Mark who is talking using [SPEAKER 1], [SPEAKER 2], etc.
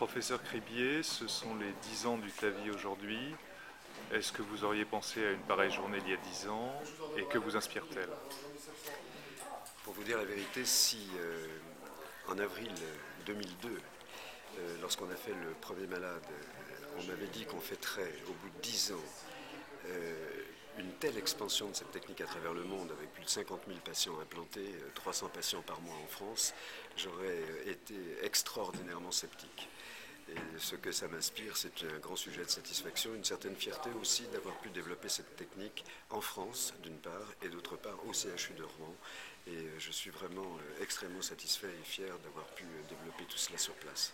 [SPEAKER 1] Professeur Cribier, ce sont les 10 ans du clavier aujourd'hui. Est-ce que vous auriez pensé à une pareille journée il y a 10 ans et que vous inspire-t-elle?
[SPEAKER 2] Pour vous dire la vérité, si euh, en avril 2002, euh, lorsqu'on a fait le premier malade, on m'avait dit qu'on fêterait au bout de 10 ans une telle expansion de cette technique à travers le monde, avec plus de 50 000 patients implantés, 300 patients par mois en France, j'aurais été extraordinairement sceptique. Ce que ça m'inspire, c'est un grand sujet de satisfaction, une certaine fierté aussi d'avoir pu développer cette technique en France, d'une part, et d'autre part au CHU de Rouen. Et je suis vraiment extrêmement satisfait et fier d'avoir pu développer tout cela sur place.